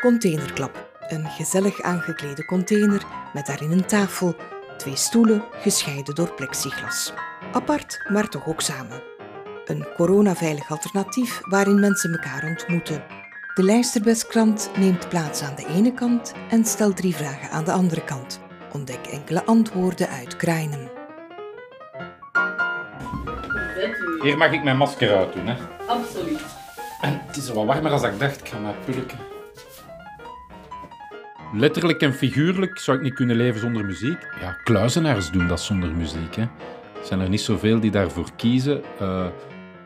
Containerklap. Een gezellig aangeklede container met daarin een tafel, twee stoelen gescheiden door plexiglas. Apart, maar toch ook samen. Een coronaveilig alternatief waarin mensen elkaar ontmoeten. De Lijsterbeskrant neemt plaats aan de ene kant en stelt drie vragen aan de andere kant. Ontdek enkele antwoorden uit Krijnen. Hier mag ik mijn masker uit doen, hè. Absoluut. En het is wel warmer als ik dacht. Ik ga naar pulken. Letterlijk en figuurlijk zou ik niet kunnen leven zonder muziek. Ja, kluizenaars doen dat zonder muziek. Hè. Er zijn er niet zoveel die daarvoor kiezen. Uh,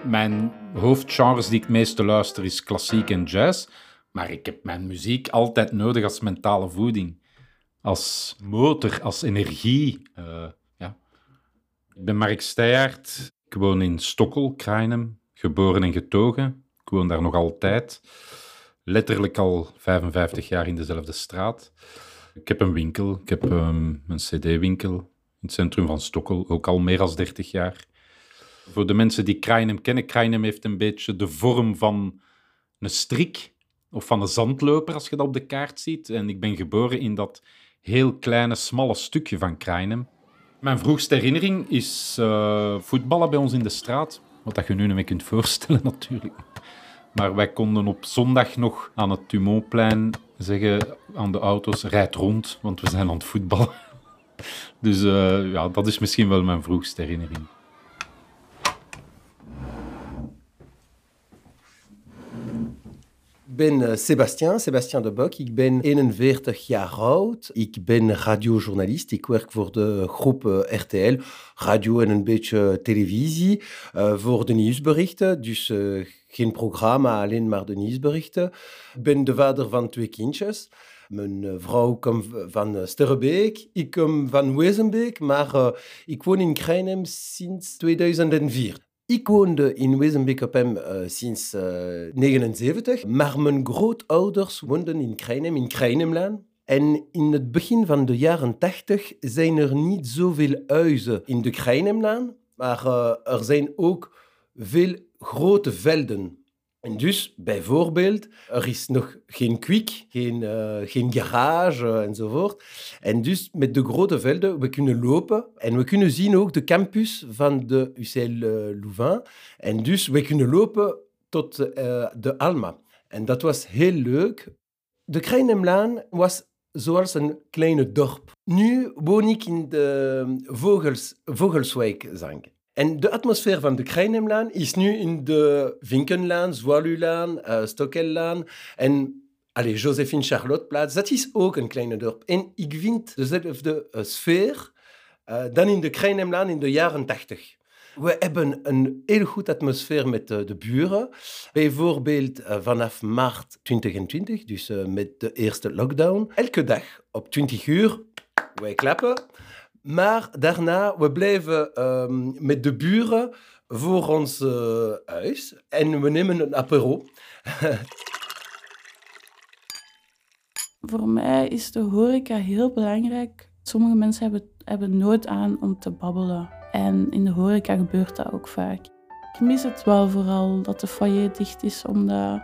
mijn hoofdgenres die ik het meeste luister is klassiek en jazz. Maar ik heb mijn muziek altijd nodig als mentale voeding. Als motor, als energie. Uh, ja. Ik ben Mark Steijaert. Ik woon in Stokkel, Krainem. Geboren en getogen. Ik woon daar nog altijd letterlijk al 55 jaar in dezelfde straat. Ik heb een winkel, ik heb um, een cd-winkel in het centrum van Stokkel, ook al meer dan 30 jaar. Voor de mensen die Krainem kennen, Krainem heeft een beetje de vorm van een strik of van een zandloper, als je dat op de kaart ziet. En ik ben geboren in dat heel kleine, smalle stukje van Krainem. Mijn vroegste herinnering is uh, voetballen bij ons in de straat. Wat dat je nu niet meer kunt voorstellen, natuurlijk. Maar wij konden op zondag nog aan het Tumonplein zeggen aan de auto's, rijd rond, want we zijn aan het voetballen. Dus uh, ja, dat is misschien wel mijn vroegste herinnering. Ben uh, Sébastien, Sébastien de Bok. Ik ben 41 jaar oud. Ik ben radiojournalist. Ik werk voor de groep uh, RTL, radio en een beetje televisie, uh, voor de nieuwsberichten. Dus geen programma, alleen maar de nieuwsberichten. Ik ben de vader van twee kindjes. Mijn uh, vrouw komt van uh, Sterrebeek, ik kom van Wezenbeek, maar uh, ik woon in Krijnem sinds 2004. Ik woonde in Wezenbeek op hem sinds 1979, maar mijn grootouders woonden in Krijnem, in Krijnemlaan. En in het begin van de jaren 80 zijn er niet zoveel huizen in de Krijnemlaan, maar er zijn ook veel grote velden. En dus bijvoorbeeld, er is nog geen kwik, geen, uh, geen garage uh, enzovoort. En dus met de grote velden, we kunnen lopen en we kunnen zien ook de campus van de UCL uh, Louvain. En dus we kunnen lopen tot de Alma. En dat was heel leuk. De Krijnemlaan was zoals een kleine dorp. Nu woon ik in de Vogels, Vogelswijk. En de atmosfeer van de Krijnemlaan is nu in de Vinkenlaan, Zwalulaan, uh, Stokkellaan en allez, Josephine Charlotteplaats. Dat is ook een kleine dorp. En ik vind dezelfde uh, sfeer uh, dan in de Krijnemlaan in de jaren 80. We hebben een heel goed atmosfeer met de buren. Bijvoorbeeld vanaf maart 2020, dus met de eerste lockdown. Elke dag op 20 uur, wij klappen. Maar daarna, we blijven um, met de buren voor ons uh, huis en we nemen een apero. voor mij is de horeca heel belangrijk. Sommige mensen hebben, hebben nood aan om te babbelen. En in de horeca gebeurt dat ook vaak. Ik mis het wel vooral dat de foyer dicht is, omdat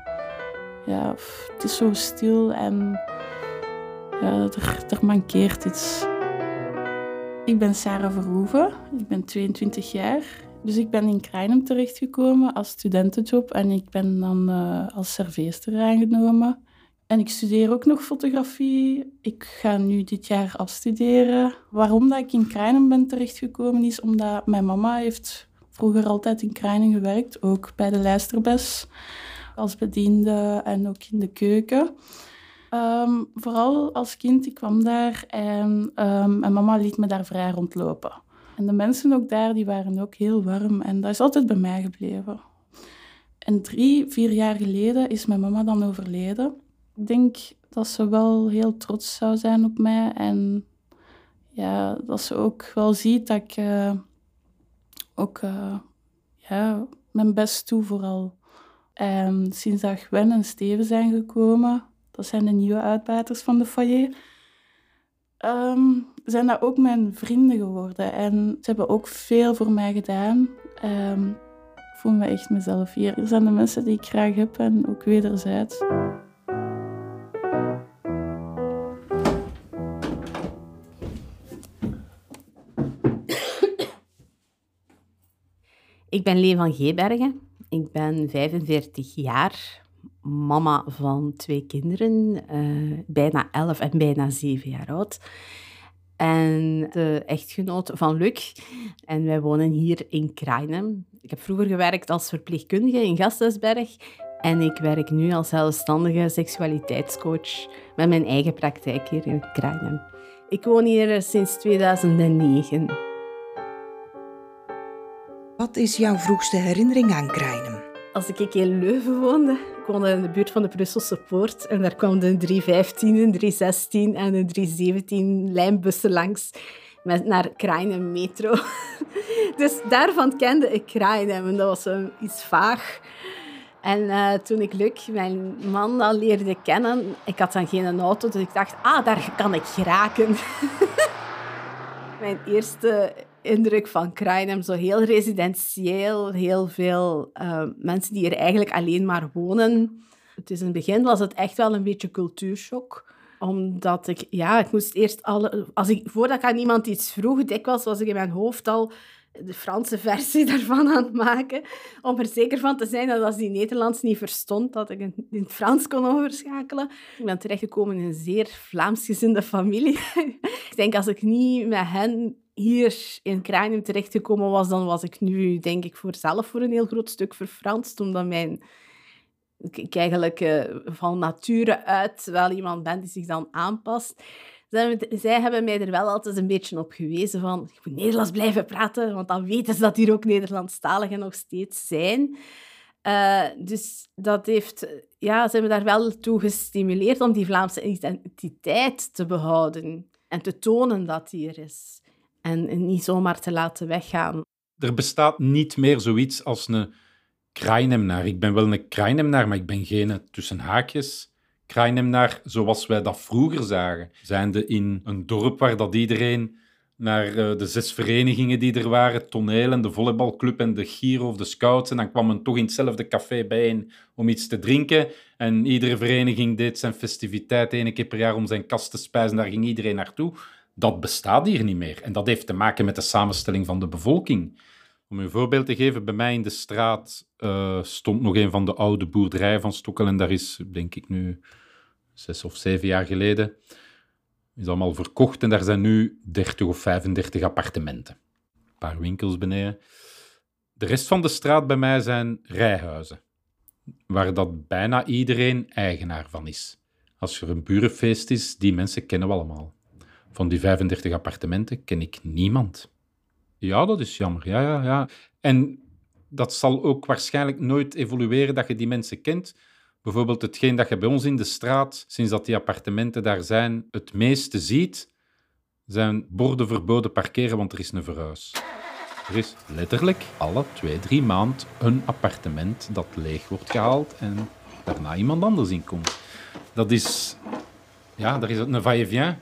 ja, het is zo stil en ja, er mankeert iets. Ik ben Sarah Verhoeven, ik ben 22 jaar. Dus ik ben in Krijnem terechtgekomen als studentenjob en ik ben dan uh, als serveester aangenomen. En ik studeer ook nog fotografie. Ik ga nu dit jaar afstuderen. Waarom dat ik in Krijnem ben terechtgekomen is omdat mijn mama heeft vroeger altijd in Krijnem gewerkt, ook bij de lijsterbes als bediende en ook in de keuken. Um, vooral als kind, ik kwam daar en um, mijn mama liet me daar vrij rondlopen. En de mensen ook daar, die waren ook heel warm en dat is altijd bij mij gebleven. En drie, vier jaar geleden is mijn mama dan overleden. Ik denk dat ze wel heel trots zou zijn op mij en ja, dat ze ook wel ziet dat ik uh, ook uh, ja, mijn best doe vooral. En sinds dat Gwen en Steven zijn gekomen, dat zijn de nieuwe uitbaters van de foyer, um, zijn daar ook mijn vrienden geworden. En ze hebben ook veel voor mij gedaan. Ehm, ik voel me echt mezelf hier. Er zijn de mensen die ik graag heb en ook wederzijds. Ik ben Lee van Geebergen. Ik ben 45 jaar mama van twee kinderen, uh, bijna 11 en bijna 7 jaar oud. En de echtgenoot van Luc. En wij wonen hier in Krainem. Ik heb vroeger gewerkt als verpleegkundige in Gasthuisberg. En ik werk nu als zelfstandige seksualiteitscoach met mijn eigen praktijk hier in Krainem. Ik woon hier sinds 2009. Wat is jouw vroegste herinnering aan Krainem? Als ik in Leuven woonde, ik woonde in de buurt van de Brusselse Poort en daar kwam de 315, een 316 en een 317 lijnbussen langs met naar Krainem metro. Dus daarvan kende ik Krainem en dat was zo iets vaag. En uh, toen ik Luc, mijn man, al leerde kennen, ik had dan geen auto, dus ik dacht, ah, daar kan ik geraken. mijn eerste indruk van Krainem, zo heel residentieel, heel veel uh, mensen die er eigenlijk alleen maar wonen. Het is in het begin was het echt wel een beetje cultuurshock omdat ik, ja, ik moest eerst alle... Als ik, voordat ik aan iemand iets vroeg, dikwijls was ik in mijn hoofd al de Franse versie daarvan aan het maken. Om er zeker van te zijn dat als die Nederlands niet verstond, dat ik in het Frans kon overschakelen. Ik ben terechtgekomen in een zeer Vlaamsgezinde familie. ik denk, als ik niet met hen hier in Kranium terechtgekomen was, dan was ik nu, denk ik, voor zelf voor een heel groot stuk verfranst, omdat mijn... Ik eigenlijk uh, van nature uit wel iemand ben die zich dan aanpast zij hebben mij er wel altijd een beetje op gewezen van je moet Nederlands blijven praten, want dan weten ze dat hier ook Nederlandstaligen nog steeds zijn. Uh, dus dat heeft, ja, ze hebben daar wel toe gestimuleerd om die Vlaamse identiteit te behouden en te tonen dat die er is. En, niet zomaar te laten weggaan. Er bestaat niet meer zoiets als een Krijnemnaar. Ik ben wel een Krijnemnaar, maar ik ben geen tussen haakjes naar zoals wij dat vroeger zagen. Zijnde in een dorp waar dat iedereen naar eh, de zes verenigingen die er waren, toneel en de volleybalclub en de Giro of de Scouts, en dan kwam men toch in hetzelfde café bijeen om iets te drinken. En iedere vereniging deed zijn festiviteit één keer per jaar om zijn kast te spijzen, daar ging iedereen naartoe. Dat bestaat hier niet meer. En dat heeft te maken met de samenstelling van de bevolking. Om een voorbeeld te geven, bij mij in de straat uh, stond nog een van de oude boerderijen van Stokkel. En daar is, denk ik nu, zes of zeven jaar geleden, is allemaal verkocht. En daar zijn nu 30 of 35 appartementen. Een paar winkels beneden. De rest van de straat bij mij zijn rijhuizen, waar dat bijna iedereen eigenaar van is. Als er een burenfeest is, die mensen kennen we allemaal. Van die 35 appartementen ken ik niemand. Ja, dat is jammer. Ja, ja, ja. En dat zal ook waarschijnlijk nooit evolueren dat je die mensen kent. Bijvoorbeeld hetgeen dat je bij ons in de straat, sinds dat die appartementen daar zijn, het meeste ziet, zijn borden verboden parkeren, want er is een verhuis. Er is letterlijk alle twee, drie maanden een appartement dat leeg wordt gehaald en daarna iemand anders in komt. Dat is... Ja, daar is een va-et-vient.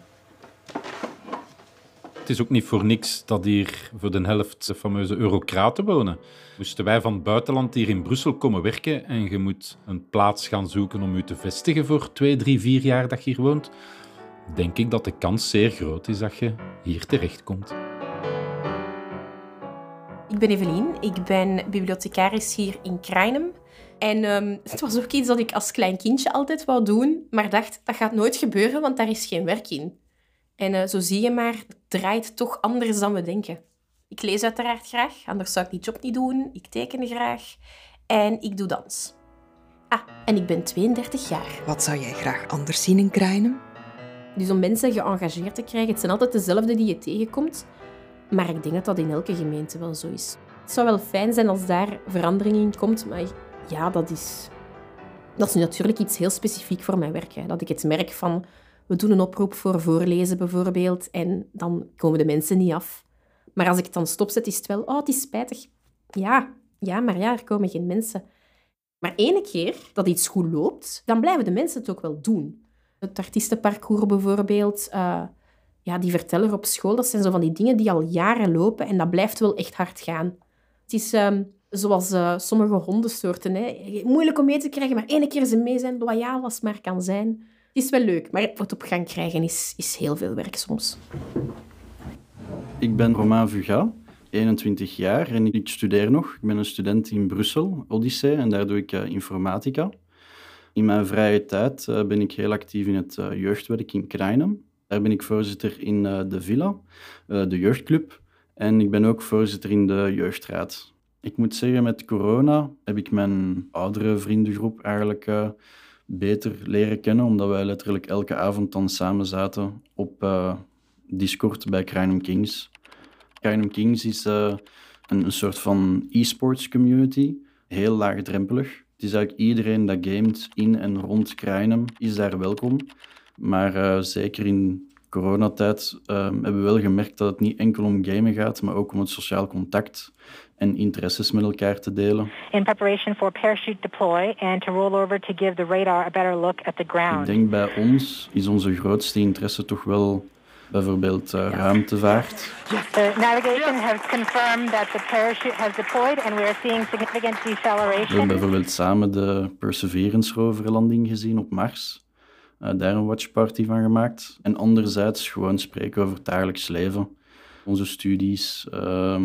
Het is ook niet voor niks dat hier voor de helft de fameuze eurocraten wonen. Moesten wij van het buitenland hier in Brussel komen werken en je moet een plaats gaan zoeken om je te vestigen voor twee, drie, vier jaar dat je hier woont, denk ik dat de kans zeer groot is dat je hier terechtkomt. Ik ben Evelien, ik ben bibliothecaris hier in Krainem. En um, het was ook iets dat ik als klein kindje altijd wou doen, maar dacht, dat gaat nooit gebeuren, want daar is geen werk in. En uh, zo zie je maar, het draait toch anders dan we denken. Ik lees uiteraard graag, anders zou ik die job niet doen. Ik teken graag en ik doe dans. Ah, en ik ben 32 jaar. Wat zou jij graag anders zien in Krijnen? Dus om mensen geëngageerd te krijgen, het zijn altijd dezelfde die je tegenkomt. Maar ik denk dat dat in elke gemeente wel zo is. Het zou wel fijn zijn als daar verandering in komt, maar ja, dat is, dat is natuurlijk iets heel specifiek voor mijn werk. Hè. Dat ik het merk van, we doen een oproep voor voorlezen bijvoorbeeld en dan komen de mensen niet af. Maar als ik het dan stopzet, is het wel, oh, het is spijtig. Ja, ja, maar ja, er komen geen mensen. Maar ene keer dat iets goed loopt, dan blijven de mensen het ook wel doen. Het artiestenparcours bijvoorbeeld, uh, ja, die verteller op school, dat zijn zo van die dingen die al jaren lopen en dat blijft wel echt hard gaan. Het is um, zoals uh, sommige hondensoorten. Hè. Moeilijk om mee te krijgen, maar ene keer ze mee zijn, loyaal als maar kan zijn. Het is wel leuk, maar het op gang krijgen is, is heel veel werk soms. Ik ben Romain Vuga. 21 jaar en ik studeer nog. Ik ben een student in Brussel, Odyssee, en daar doe ik uh, informatica. In mijn vrije tijd uh, ben ik heel actief in het uh, jeugdwerk in Krijnem. Daar ben ik voorzitter in de Villa, de jeugdclub. En ik ben ook voorzitter in de jeugdraad. Ik moet zeggen, met corona heb ik mijn oudere vriendengroep eigenlijk beter leren kennen, omdat wij letterlijk elke avond dan samen zaten op Discord bij Krijnem Kings. Kingdom Kings is uh, een, een, soort van e-sports community, heel laagdrempelig. Het is eigenlijk iedereen dat gamet in en rond Krijnem is daar welkom. Maar uh, zeker in coronatijd uh, hebben we wel gemerkt dat het niet enkel om gamen gaat, maar ook om het sociaal contact en interesses met elkaar te delen. In preparation for parachute deploy and to roll over to give the radar a better look at the ground. Ik denk bij ons is onze grootste interesse toch wel bijvoorbeeld uh, ruimtevaart. The navigation has confirmed that the parachute has deployed and we are seeing significant deceleration. We hebben bijvoorbeeld samen de Perseverance roverlanding gezien op Mars. Uh, daar een watchparty van gemaakt. En anderzijds gewoon spreken over het dagelijks leven. Onze studies, uh,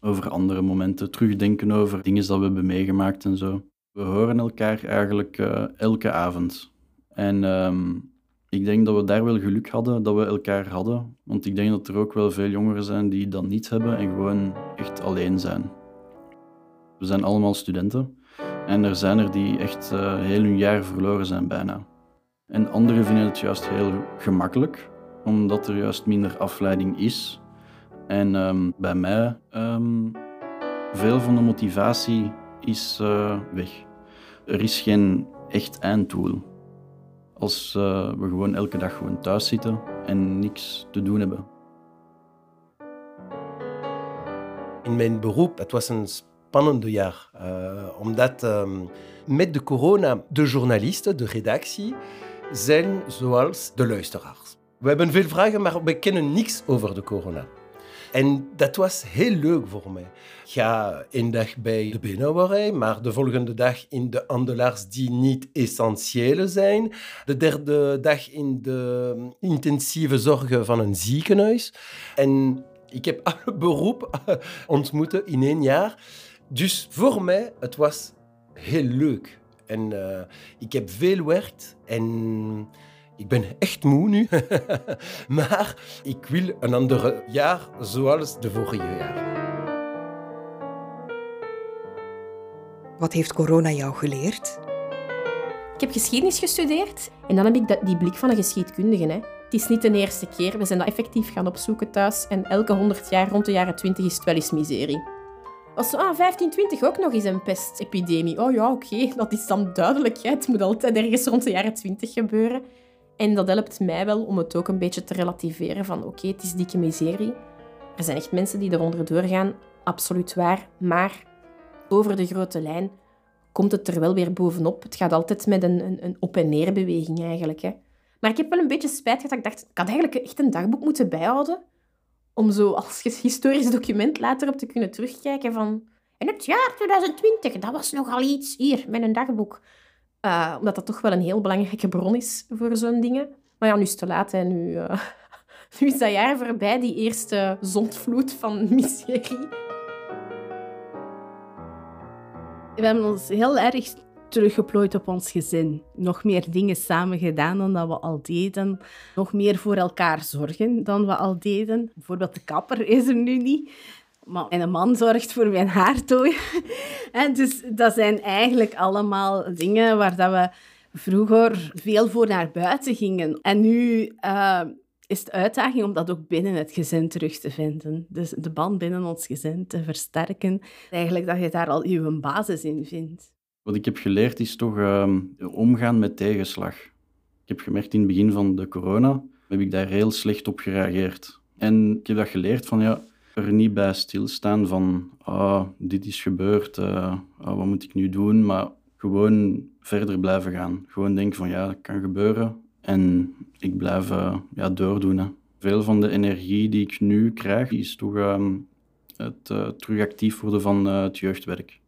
over andere momenten, terugdenken over dingen dat we hebben meegemaakt en zo. We horen elkaar eigenlijk uh, elke avond. En um, ik denk dat we daar wel geluk hadden dat we elkaar hadden. Want ik denk dat er ook wel veel jongeren zijn die dat niet hebben en gewoon echt alleen zijn. We zijn allemaal studenten. En er zijn er die echt uh, heel hun jaar verloren zijn bijna. En anderen vinden het juist heel gemakkelijk, omdat er juist minder afleiding is. En um, bij mij, um, veel van de motivatie is uh, weg. Er is geen echt einddoel als uh, we gewoon elke dag gewoon thuis zitten en niks te doen hebben. In mijn beroep, het was een spannende jaar, uh, omdat um, met de corona de journalisten, de redactie, zijn zoals de luisteraars. We hebben veel vragen, maar we kennen niks over de corona. En dat was heel leuk voor mij. Ga een dag bij de beenhouwerij, maar de volgende dag in de handelaars die niet essentiële zijn. De derde dag in de intensieve zorg van een ziekenhuis. En ik heb alle beroep ontmoeten in één jaar. Dus voor mij, het was heel leuk. En uh, ik heb veel gewerkt en ik ben echt moe nu, maar ik wil een ander jaar zoals de vorige jaar. Wat heeft corona jou geleerd? Ik heb geschiedenis gestudeerd en dan heb ik die blik van een geschiedkundige. Hè. Het is niet de eerste keer, we zijn dat effectief gaan opzoeken thuis en elke 100 jaar rond de jaren 20 is het wel eens miserie. Was ah, 1520 ook nog eens een pestepidemie. Oh ja, oké, dat is dan duidelijk. Hè. Het moet altijd ergens rond de jaren 20 gebeuren. En dat helpt mij wel om het ook een beetje te relativeren van oké, het is dikke miserie. Er zijn echt mensen die eronder doorgaan, absoluut waar. Maar over de grote lijn komt het er wel weer bovenop. Het gaat altijd met een, een, een op- en neerbeweging eigenlijk. Hè. Maar ik heb wel een beetje spijt gehad. Ik dacht, ik had eigenlijk echt een dagboek moeten bijhouden. Om zo als historisch document later op te kunnen terugkijken van... In het jaar 2020, dat was nogal iets. Hier, met een dagboek. Uh, omdat dat toch wel een heel belangrijke bron is voor zo'n dingen. Maar ja, nu is het te laat. Hè. Nu, uh, nu is dat jaar voorbij, die eerste zondvloed van miserie. We hebben ons heel erg teruggeplooid op ons gezin. Nog meer dingen samen gedaan dan dat we al deden. Nog meer voor elkaar zorgen dan we al deden. Bijvoorbeeld de kapper is er nu niet. Maar een man zorgt voor mijn haartooi. dus dat zijn eigenlijk allemaal dingen waar dat we vroeger veel voor naar buiten gingen. En nu uh, is de uitdaging om dat ook binnen het gezin terug te vinden. Dus de band binnen ons gezin te versterken. Eigenlijk dat je daar al je basis in vindt. Wat ik heb geleerd is toch uh, omgaan met tegenslag. Ik heb gemerkt in het begin van de corona, heb ik daar heel slecht op gereageerd. En ik heb dat geleerd van ja, er niet bij stilstaan van ah, dit is gebeurd, uh, ah, wat moet ik nu doen? Maar gewoon verder blijven gaan. Gewoon denken van ja, dat kan gebeuren en ik blijf uh, ja, doordoen. Hè. Veel van de energie die ik nu krijg is toch uh, het uh, terug actief worden van het jeugdwerk.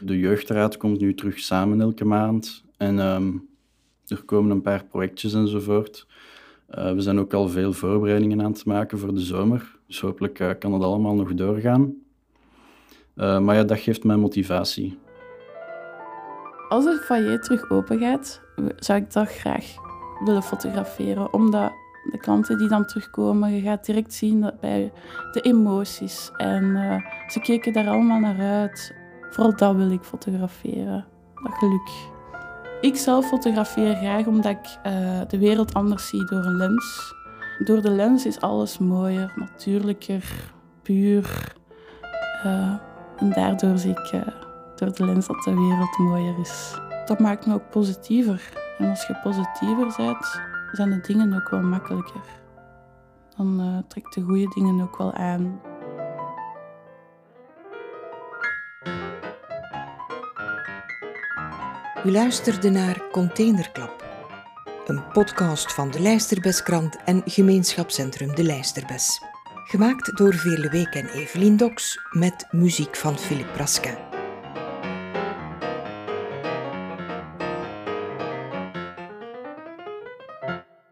De jeugdraad komt nu terug samen elke maand en um, er komen een paar projectjes enzovoort. We zijn ook al veel voorbereidingen aan het maken voor de zomer. Dus hopelijk uh, kan het allemaal nog doorgaan. Uh, maar ja, dat geeft mij motivatie. Als het foyer terug open gaat, zou ik dat graag willen fotograferen. Omdat de klanten die dan terugkomen, je gaat direct zien dat bij de emoties. En uh, ze keken daar allemaal naar uit. Vooral dat wil ik fotograferen. Dat geluk. Ik zelf fotografeer graag omdat ik de wereld anders zie door een lens. Door de lens is alles mooier, natuurlijker, puur. Uh, en daardoor zie ik door de lens dat de wereld mooier is. Dat maakt me ook positiever. En als je positiever bent, zijn de dingen ook wel makkelijker. Dan uh, trekt de goede dingen ook wel aan. U luisterde naar Containerklap, een podcast van de Lijsterbeskrant en gemeenschapscentrum De Lijsterbes. Gemaakt door Veerle Week en Evelien Doks met muziek van Philip Praska.